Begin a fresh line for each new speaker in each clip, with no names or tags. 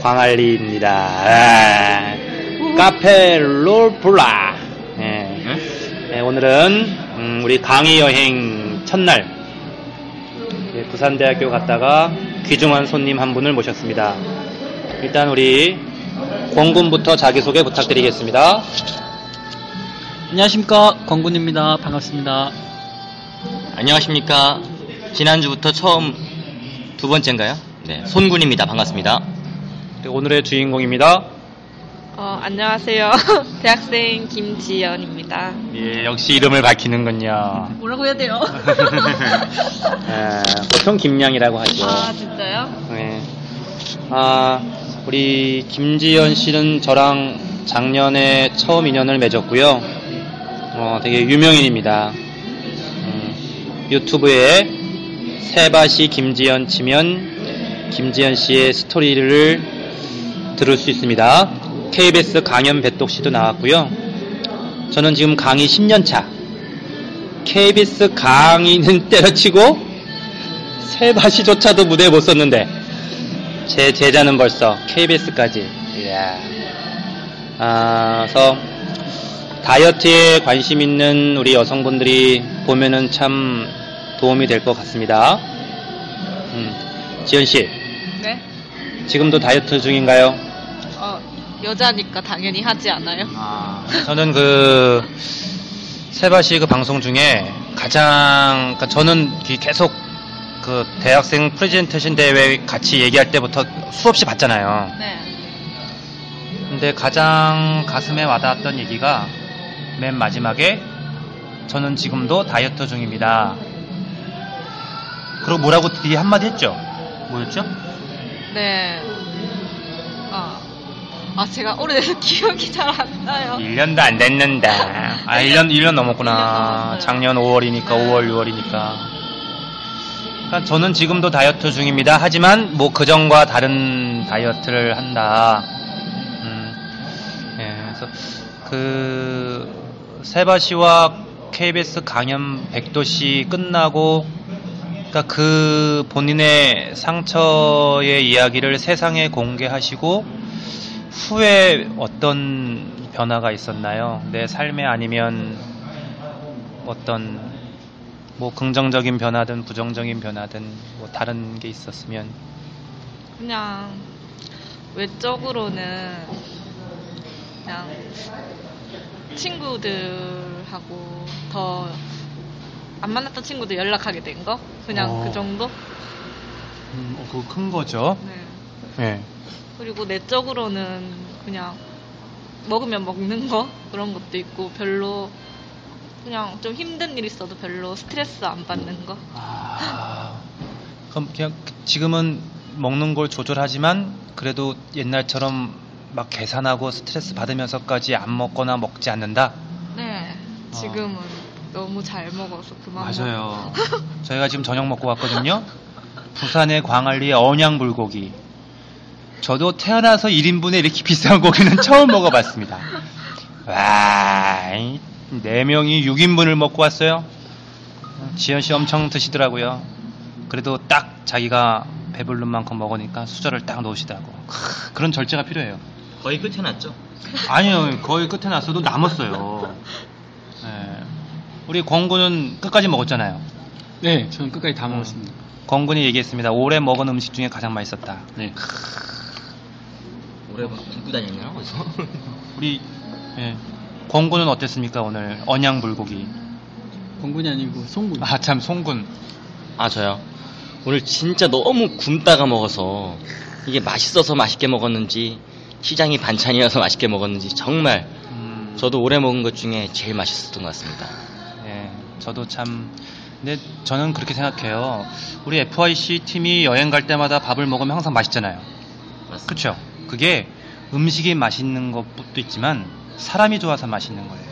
광안리입니다. 아, 카페 롤블라. 예. 예, 오늘은 음, 우리 강의 여행 첫날 예, 부산대학교 갔다가 귀중한 손님 한 분을 모셨습니다. 일단 우리 권군부터 자기소개 부탁드리겠습니다.
안녕하십니까 광군입니다 반갑습니다
안녕하십니까. 지난주부터 처음 두 번째인가요? 네, 손군입니다. 반갑습니다.
그리고 오늘의 주인공입니다.
어, 안녕하세요. 대학생 김지연입니다.
예, 역시 이름을 밝히는군요.
뭐라고 해야 돼요?
예, 보통 김양이라고 하죠.
아, 진짜요?
네. 아, 우리 김지연 씨는 저랑 작년에 처음 인연을 맺었고요. 어, 되게 유명인입니다. 음, 유튜브에 세바시 김지연 치면 김지연 씨의 스토리를 들을 수 있습니다. KBS 강연 배독 씨도 나왔고요. 저는 지금 강의 10년 차. KBS 강의는 때려치고 세바시조차도 무대에 못 섰는데 제 제자는 벌써 KBS까지. 이야. 아, 그래서 다이어트에 관심 있는 우리 여성분들이 보면은 참 도움이 될 것 같습니다. 음, 지연 씨,
네?
지금도 다이어트 중인가요?
어, 여자니까 당연히 하지 않아요?
아, 저는 그 세바시 그 방송 중에 가장 그러니까 저는 기- 계속 그 대학생 프레젠테이션 대회 같이 얘기할 때부터 수없이 봤잖아요.
네.
근데 가장 가슴에 와닿았던 얘기가 맨 마지막에 저는 지금도 다이어트 중입니다. 그리고 뭐라고 뒤에 한마디 했죠? 뭐였죠?
네. 아, 아, 제가 오래돼서 기억이 잘 안 나요.
1년도 안 됐는데. 아, 1년, 1년 넘었구나.
1년 넘었어요.
작년 5월이니까,
네.
5월, 6월이니까. 그러니까 저는 지금도 다이어트 중입니다. 하지만, 뭐, 그전과 다른 다이어트를 한다. 음, 예, 그래서, 그, 세바시와 KBS 강연 백도시 끝나고, 그러니까 그 본인의 상처의 이야기를 세상에 공개하시고, 후에 어떤 변화가 있었나요? 내 삶에 아니면 어떤 뭐 긍정적인 변화든 부정적인 변화든 뭐 다른 게 있었으면
그냥, 외적으로는, 그냥, 친구들하고 더, 안 만났던 친구들 연락하게 된 거? 그냥
어.
그 정도?
음, 어, 그거 큰 거죠.
네.
예.
그리고 내적으로는 그냥 먹으면 먹는 거 그런 것도 있고 별로 그냥 좀 힘든 일 있어도 별로 스트레스 안 받는 거.
아, 그럼 그냥 지금은 먹는 걸 조절하지만 그래도 옛날처럼 막 계산하고 스트레스 받으면서까지 안 먹거나 먹지 않는다.
네. 지금은 너무 잘 먹어서 그만. 먹-
맞아요. 저희가 지금 저녁 먹고 왔거든요. 부산의 광안리의 언양 불고기. 저도 태어나서 1인분에 이렇게 비싼 고기는 처음 먹어봤습니다. 와, 이네 명이 6인분을 먹고 왔어요. 지현 씨 엄청 드시더라고요. 그래도 딱 자기가 배부른 만큼 먹으니까 수저를 딱 놓으시더라고. 크, 그런 절제가 필요해요.
거의 끝에 났죠?
아니요, 거의 끝에 났어도 남았어요. 예. 우리 권구는 끝까지 먹었잖아요.
네 저는 끝까지 다 먹었습니다
권군이 얘기했습니다. 올해 먹은 음식 중에 가장 맛있었다.
네
오래 굶고 다녔나요? 어디서?
우리 예. 권구는 어땠습니까 오늘 언양 불고기?
권군이 아니고 송군.
아 참 송군.
아 저요. 오늘 진짜 너무 굶다가 먹어서 이게 맛있어서 맛있게 먹었는지 시장이 반찬이어서 맛있게 먹었는지 정말
음,
저도 올해 먹은 것 중에 제일 맛있었던 것 같습니다.
예, 저도 참. 근데 저는 그렇게 생각해요. 우리 FIC 팀이 여행 갈 때마다 밥을 먹으면 항상 맛있잖아요. 그렇죠. 그게 음식이 맛있는 것도 있지만 사람이 좋아서 맛있는 거예요.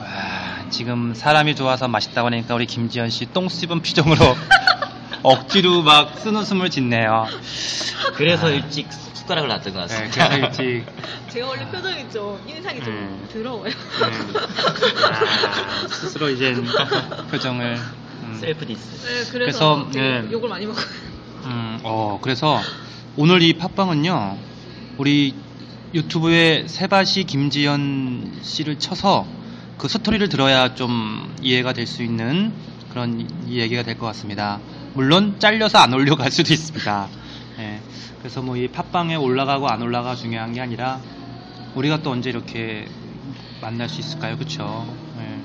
와, 지금 사람이 좋아서 맛있다고 하니까 우리 김지현 씨 똥 씹은 표정으로 억지로 막 쓴웃음을 짓네요.
그래서 일찍 숟가락을 놨던 것
네,
같습니다.
그래서 일찍
제가 원래 표정이 좀 인상이 좀
음.
더러워요.
음, 아, 스스로 이제 표정을 음,
셀프 디스.
네, 그래서,
그래서, 네.
욕을 많이 먹어요.
음, 어, 그래서 오늘 이 팟빵은요, 우리 유튜브에 세바시 김지연 씨를 쳐서 그 스토리를 들어야 좀 이해가 될 수 있는 그런 이야기가 될 것 같습니다. 물론 잘려서 안 올려갈 수도 있습니다. 예, 그래서 뭐 이 팟빵에 올라가고 안 올라가 중요한 게 아니라 우리가 또 언제 이렇게 만날 수 있을까요? 그쵸? 예.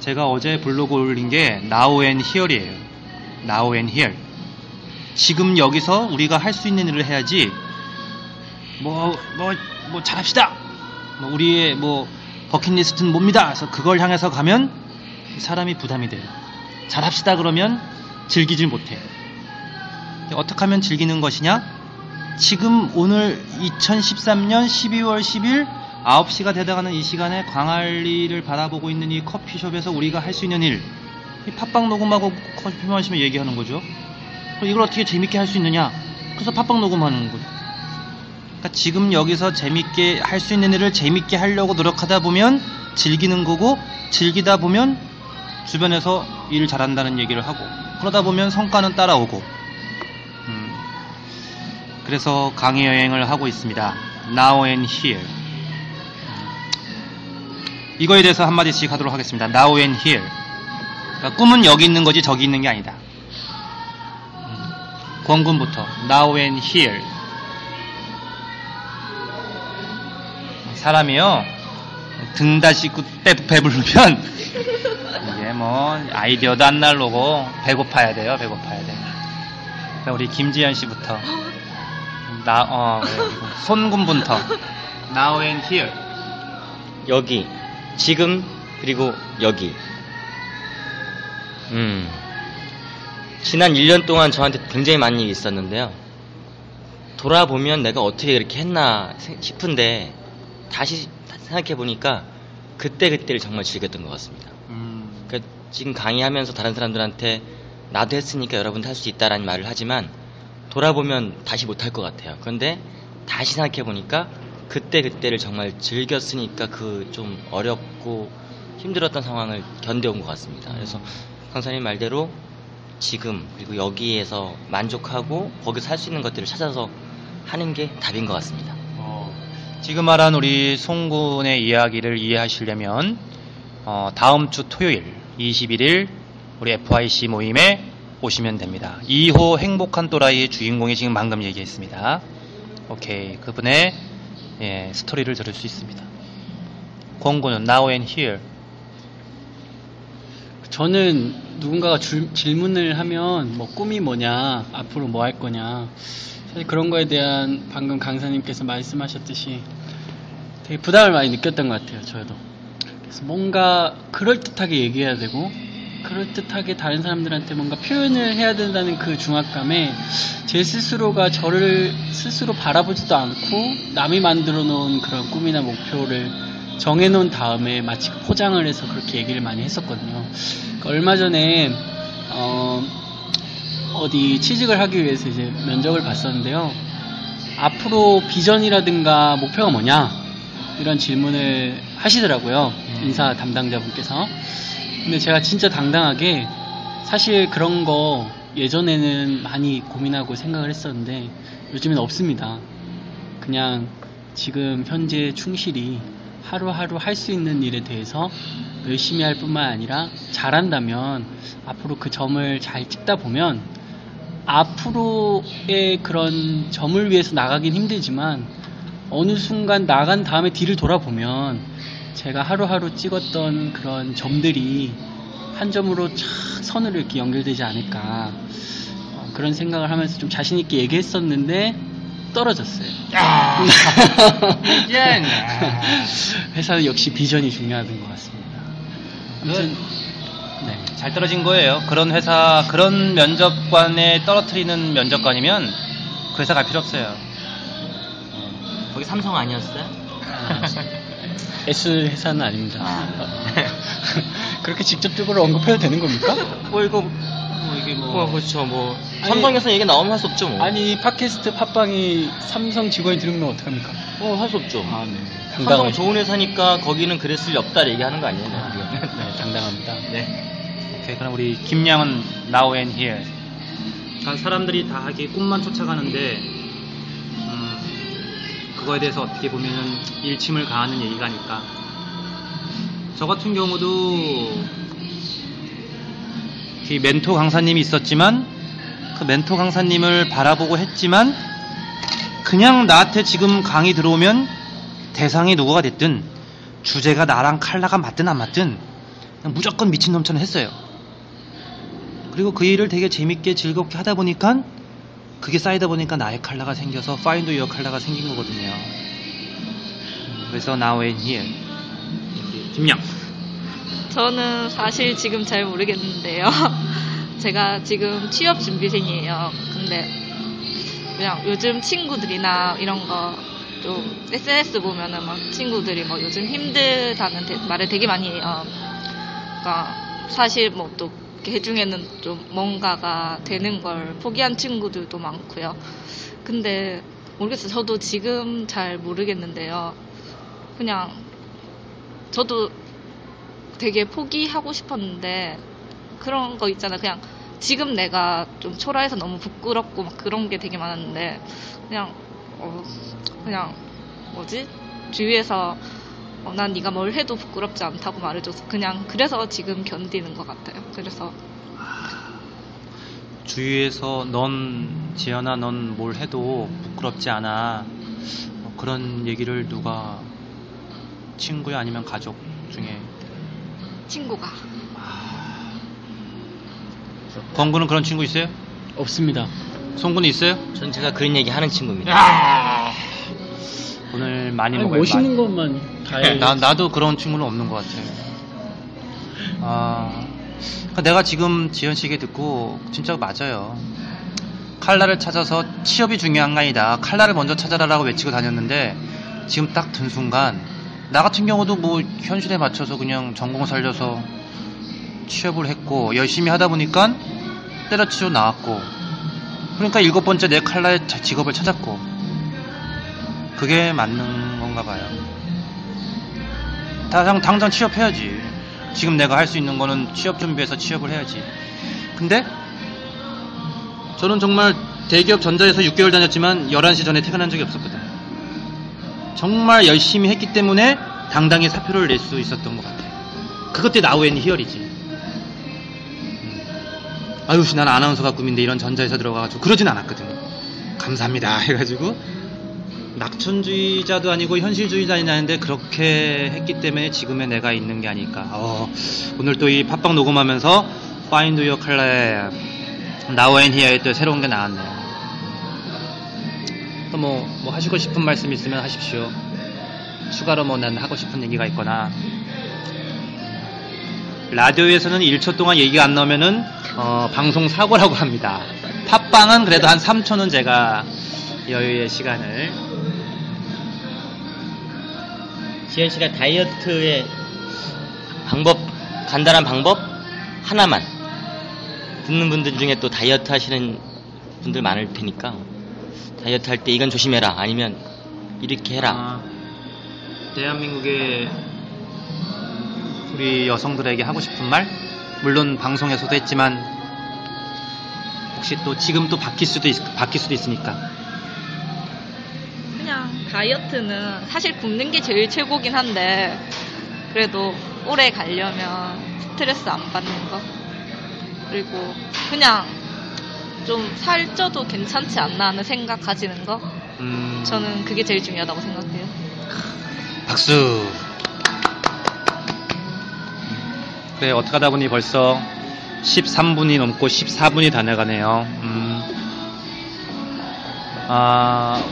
제가 어제 블로그 올린 게 Now and Here이에요. Now and Here. 지금 여기서 우리가 할 수 있는 일을 해야지. 뭐, 뭐, 뭐 잘합시다. 뭐 우리의 뭐 버킷리스트는 뭡니다. 그래서 그걸 향해서 가면 사람이 부담이 돼요. 잘합시다 그러면 즐기질 못해. 어떻게 하면 즐기는 것이냐? 지금 오늘 2013년 12월 10일 9시가 되다가는 이 시간에 광안리를 바라보고 있는 이 커피숍에서 우리가 할 수 있는 일, 이 팟빵 녹음하고 커피 마시면 얘기하는 거죠. 이걸 어떻게 재밌게 할 수 있느냐? 그래서 팟빵 녹음하는 거죠. 그러니까 지금 여기서 재밌게 할 수 있는 일을 재밌게 하려고 노력하다 보면 즐기는 거고 즐기다 보면 주변에서 일을 잘한다는 얘기를 하고 그러다 보면 성과는 따라오고 음, 그래서 강의 여행을 하고 있습니다. Now and Here. 음, 이거에 대해서 한마디씩 하도록 하겠습니다. Now and Here. 그러니까 꿈은 여기 있는 거지 저기 있는 게 아니다. 음, 권군부터 Now and Here. 사람이요 등 다시고 배, 배부르면 이게 뭐 아이디어도 안 날로고 배고파야 돼요 배고파야 돼 우리 김지현 씨부터 나, 어. 손군부터 Now and here
여기, 지금, 그리고 여기. 음. 지난 1년 동안 저한테 굉장히 많은 일이 있었는데요. 돌아보면 내가 어떻게 이렇게 했나 세- 싶은데, 다시 생각해 보니까, 그때 그때를 정말 즐겼던 것 같습니다.
음,
그러니까 지금 강의하면서 다른 사람들한테, 나도 했으니까 여러분도 할 수 있다라는 말을 하지만, 돌아보면 다시 못할 것 같아요. 그런데, 다시 생각해 보니까, 그때 그때를 정말 즐겼으니까 그 좀 어렵고 힘들었던 상황을 견뎌온 것 같습니다. 그래서 강사님 말대로 지금 그리고 여기에서 만족하고 거기서 할 수 있는 것들을 찾아서 하는 게 답인 것 같습니다.
어, 지금 말한 우리 송군의 이야기를 이해하시려면 어, 다음 주 토요일 21일 우리 FIC 모임에 오시면 됩니다. 2호 행복한 또라이의 주인공이 지금 방금 얘기했습니다. 오케이 그분의 예, 스토리를 들을 수 있습니다. 권고는 Now and Here
저는 누군가가 줄- 질문을 하면 뭐 꿈이 뭐냐, 앞으로 뭐 할 거냐. 사실 그런 거에 대한 방금 강사님께서 말씀하셨듯이 되게 부담을 많이 느꼈던 것 같아요, 저도. 그래서 뭔가 그럴듯하게 얘기해야 되고, 그럴듯하게 다른 사람들한테 뭔가 표현을 해야 된다는 그 중압감에 제 스스로가 저를 스스로 바라보지도 않고 남이 만들어 놓은 그런 꿈이나 목표를 정해놓은 다음에 마치 포장을 해서 그렇게 얘기를 많이 했었거든요. 그러니까 얼마 전에 어, 어디 취직을 하기 위해서 이제 면접을 봤었는데요. 앞으로 비전이라든가 목표가 뭐냐 이런 질문을 하시더라고요. 인사 담당자분께서. 근데 제가 진짜 당당하게 사실 그런 거 예전에는 많이 고민하고 생각을 했었는데 요즘엔 없습니다. 그냥 지금 현재 충실히 하루하루 할 수 있는 일에 대해서 열심히 할 뿐만 아니라 잘한다면 앞으로 그 점을 잘 찍다 보면 앞으로의 그런 점을 위해서 나가긴 힘들지만 어느 순간 나간 다음에 뒤를 돌아보면 제가 하루하루 찍었던 그런 점들이 한 점으로 착 선으로 이렇게 연결되지 않을까. 어, 그런 생각을 하면서 좀 자신 있게 얘기했었는데 떨어졌어요.
이젠.
회사 역시 비전이 중요하던 것 같습니다. 아무튼 네.
잘 떨어진 거예요. 그런 회사, 그런 면접관에 떨어뜨리는 면접관이면 그 회사 갈 필요 없어요.
거기 삼성 아니었어요?
S 회사는 아닙니다.
아.
그렇게 직접적으로 언급해도 되는 겁니까?
뭐 이거
뭐 이게
뭐 그렇죠 뭐 삼성에서 얘기 나오면 할 수 없죠 뭐.
아니 팟캐스트 팟빵이 삼성 직원이 들으면 어떡합니까?
어, 할 수 없죠.
아, 네. 당당하죠.
좋은 회사니까 거기는 그랬을 리 없다 얘기하는 거 아니에요? 우리가.
네, 당당합니다.
네.
오케이, 그럼 우리 김양은 now and here.
그러니까 사람들이 다 이렇게 꿈만 쫓아가는데 음, 그거에 대해서 어떻게 보면은 일침을 가하는 얘기가니까 저 같은 경우도
이 멘토 강사님이 있었지만 그 멘토 강사님을 바라보고 했지만 그냥 나한테 지금 강의 들어오면 대상이 누구가 됐든 주제가 나랑 칼라가 맞든 안 맞든 그냥 무조건 미친놈처럼 했어요. 그리고 그 일을 되게 재밌게 즐겁게 하다 보니까 그게 쌓이다 보니까 나의 칼라가 생겨서 파인드 유어 칼라가 생긴 거거든요. 그래서 now and here.
김양
저는 사실 지금 잘 모르겠는데요. 제가 지금 취업 준비생이에요. 근데 그냥 요즘 친구들이나 이런 거 좀 SNS 보면은 막 친구들이 뭐 요즘 힘들다는 데- 말을 되게 많이 해요. 그러니까 사실 뭐또 개 중에는 좀 뭔가가 되는 걸 포기한 친구들도 많고요. 근데 모르겠어요. 저도 지금 잘 모르겠는데요. 그냥 저도 되게 포기하고 싶었는데 그런 거 있잖아 그냥 지금 내가 좀 초라해서 너무 부끄럽고 막 그런 게 되게 많았는데 그냥 어 그냥 뭐지? 주위에서 어, 난 네가 뭘 해도 부끄럽지 않다고 말해줘서 그냥 그래서 지금 견디는 것 같아요. 그래서
주위에서 넌 지연아 넌 뭘 해도 부끄럽지 않아. 어, 그런 얘기를 누가 친구야? 아니면 가족 중에?
친구가
권구는 그런 친구 있어요?
없습니다.
송구는 있어요?
전 제가 그런 얘기 하는 친구입니다.
오늘 많이
아니,
먹어요.
멋있는
많이.
것만 다 해.
나 나도 그런 친구는 없는 것 같아요. 아, 그러니까 내가 지금 지현 씨 얘기 듣고 진짜 맞아요. 칼라를 찾아서 취업이 중요한 게 아니다. 칼라를 먼저 찾아라라고 외치고 다녔는데 지금 딱 든 순간 나 같은 경우도 뭐 현실에 맞춰서 그냥 전공 살려서 취업을 했고 열심히 하다 보니까 때려치고 나왔고 그러니까 일곱 번째 내 칼라의 자- 직업을 찾았고 그게 맞는 건가 봐요. 당장, 당장 취업해야지. 지금 내가 할 수 있는 거는 취업 준비해서 취업을 해야지. 근데 저는 정말 대기업 전자에서 6개월 다녔지만 11시 전에 퇴근한 적이 없었거든. 정말 열심히 했기 때문에 당당히 사표를 낼 수 있었던 것 같아. 그것 때 나우엔 희열이지. 음. 아유, 씨, 난 아나운서가 꿈인데 이런 전자에서 들어가가지고 그러진 않았거든. 감사합니다. 해가지고 낙천주의자도 아니고 현실주의자인데 그렇게 했기 때문에 지금의 내가 있는 게 아닐까. 어, 오늘 또 이 팟빵 녹음하면서 Color의 Now and Here에 또 새로운 게 나왔네요. 또 뭐, 뭐 하시고 싶은 말씀 있으면 하십시오. 추가로 뭐 난 하고 싶은 얘기가 있거나. 라디오에서는 1초 동안 얘기가 안 나오면은 어, 방송 사고라고 합니다. 팟빵은 그래도 한 3초는 제가 여유의 시간을
지현 씨가 다이어트의 방법, 간단한 방법 하나만 듣는 분들 중에 또 다이어트 하시는 분들 많을 테니까 다이어트 할 때 이건 조심해라 아니면 이렇게 해라
아, 대한민국의 우리 여성들에게 하고 싶은 말? 물론 방송에서도 했지만 혹시 또 지금 또 바뀔 수도 있, 바뀔 수도 있으니까
그냥 다이어트는 사실 굶는 게 제일 최고긴 한데 그래도 오래 가려면 스트레스 안 받는 거 그리고 그냥 좀 살쪄도 괜찮지 않나 하는 생각 가지는 거
음,
저는 그게 제일 중요하다고 생각해요.
박수. 그래, 어떻게 하다 보니 벌써 13분이 넘고 14분이 다 나가네요. 음. 아,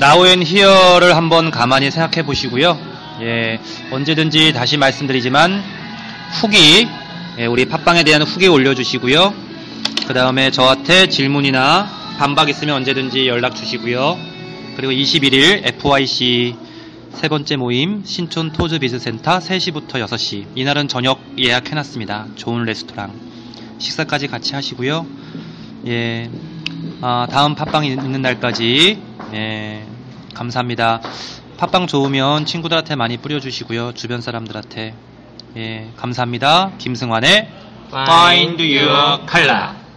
나우앤 히어를 한번 가만히 생각해 보시고요. 예, 언제든지 다시 말씀드리지만, 후기, 예, 우리 팟빵에 대한 후기 올려주시고요. 그 다음에 저한테 질문이나 반박 있으면 언제든지 연락 주시고요. 그리고 21일 FYC 세 번째 모임 신촌 토즈 비즈센터 3시부터 6시. 이날은 저녁 예약해놨습니다. 좋은 레스토랑. 식사까지 같이 하시고요. 예. 아, 다음 팟빵이 있는 날까지 예. 감사합니다. 팟빵 좋으면 친구들한테 많이 뿌려주시고요. 주변 사람들한테 예. 감사합니다. 김승환의
Find your color.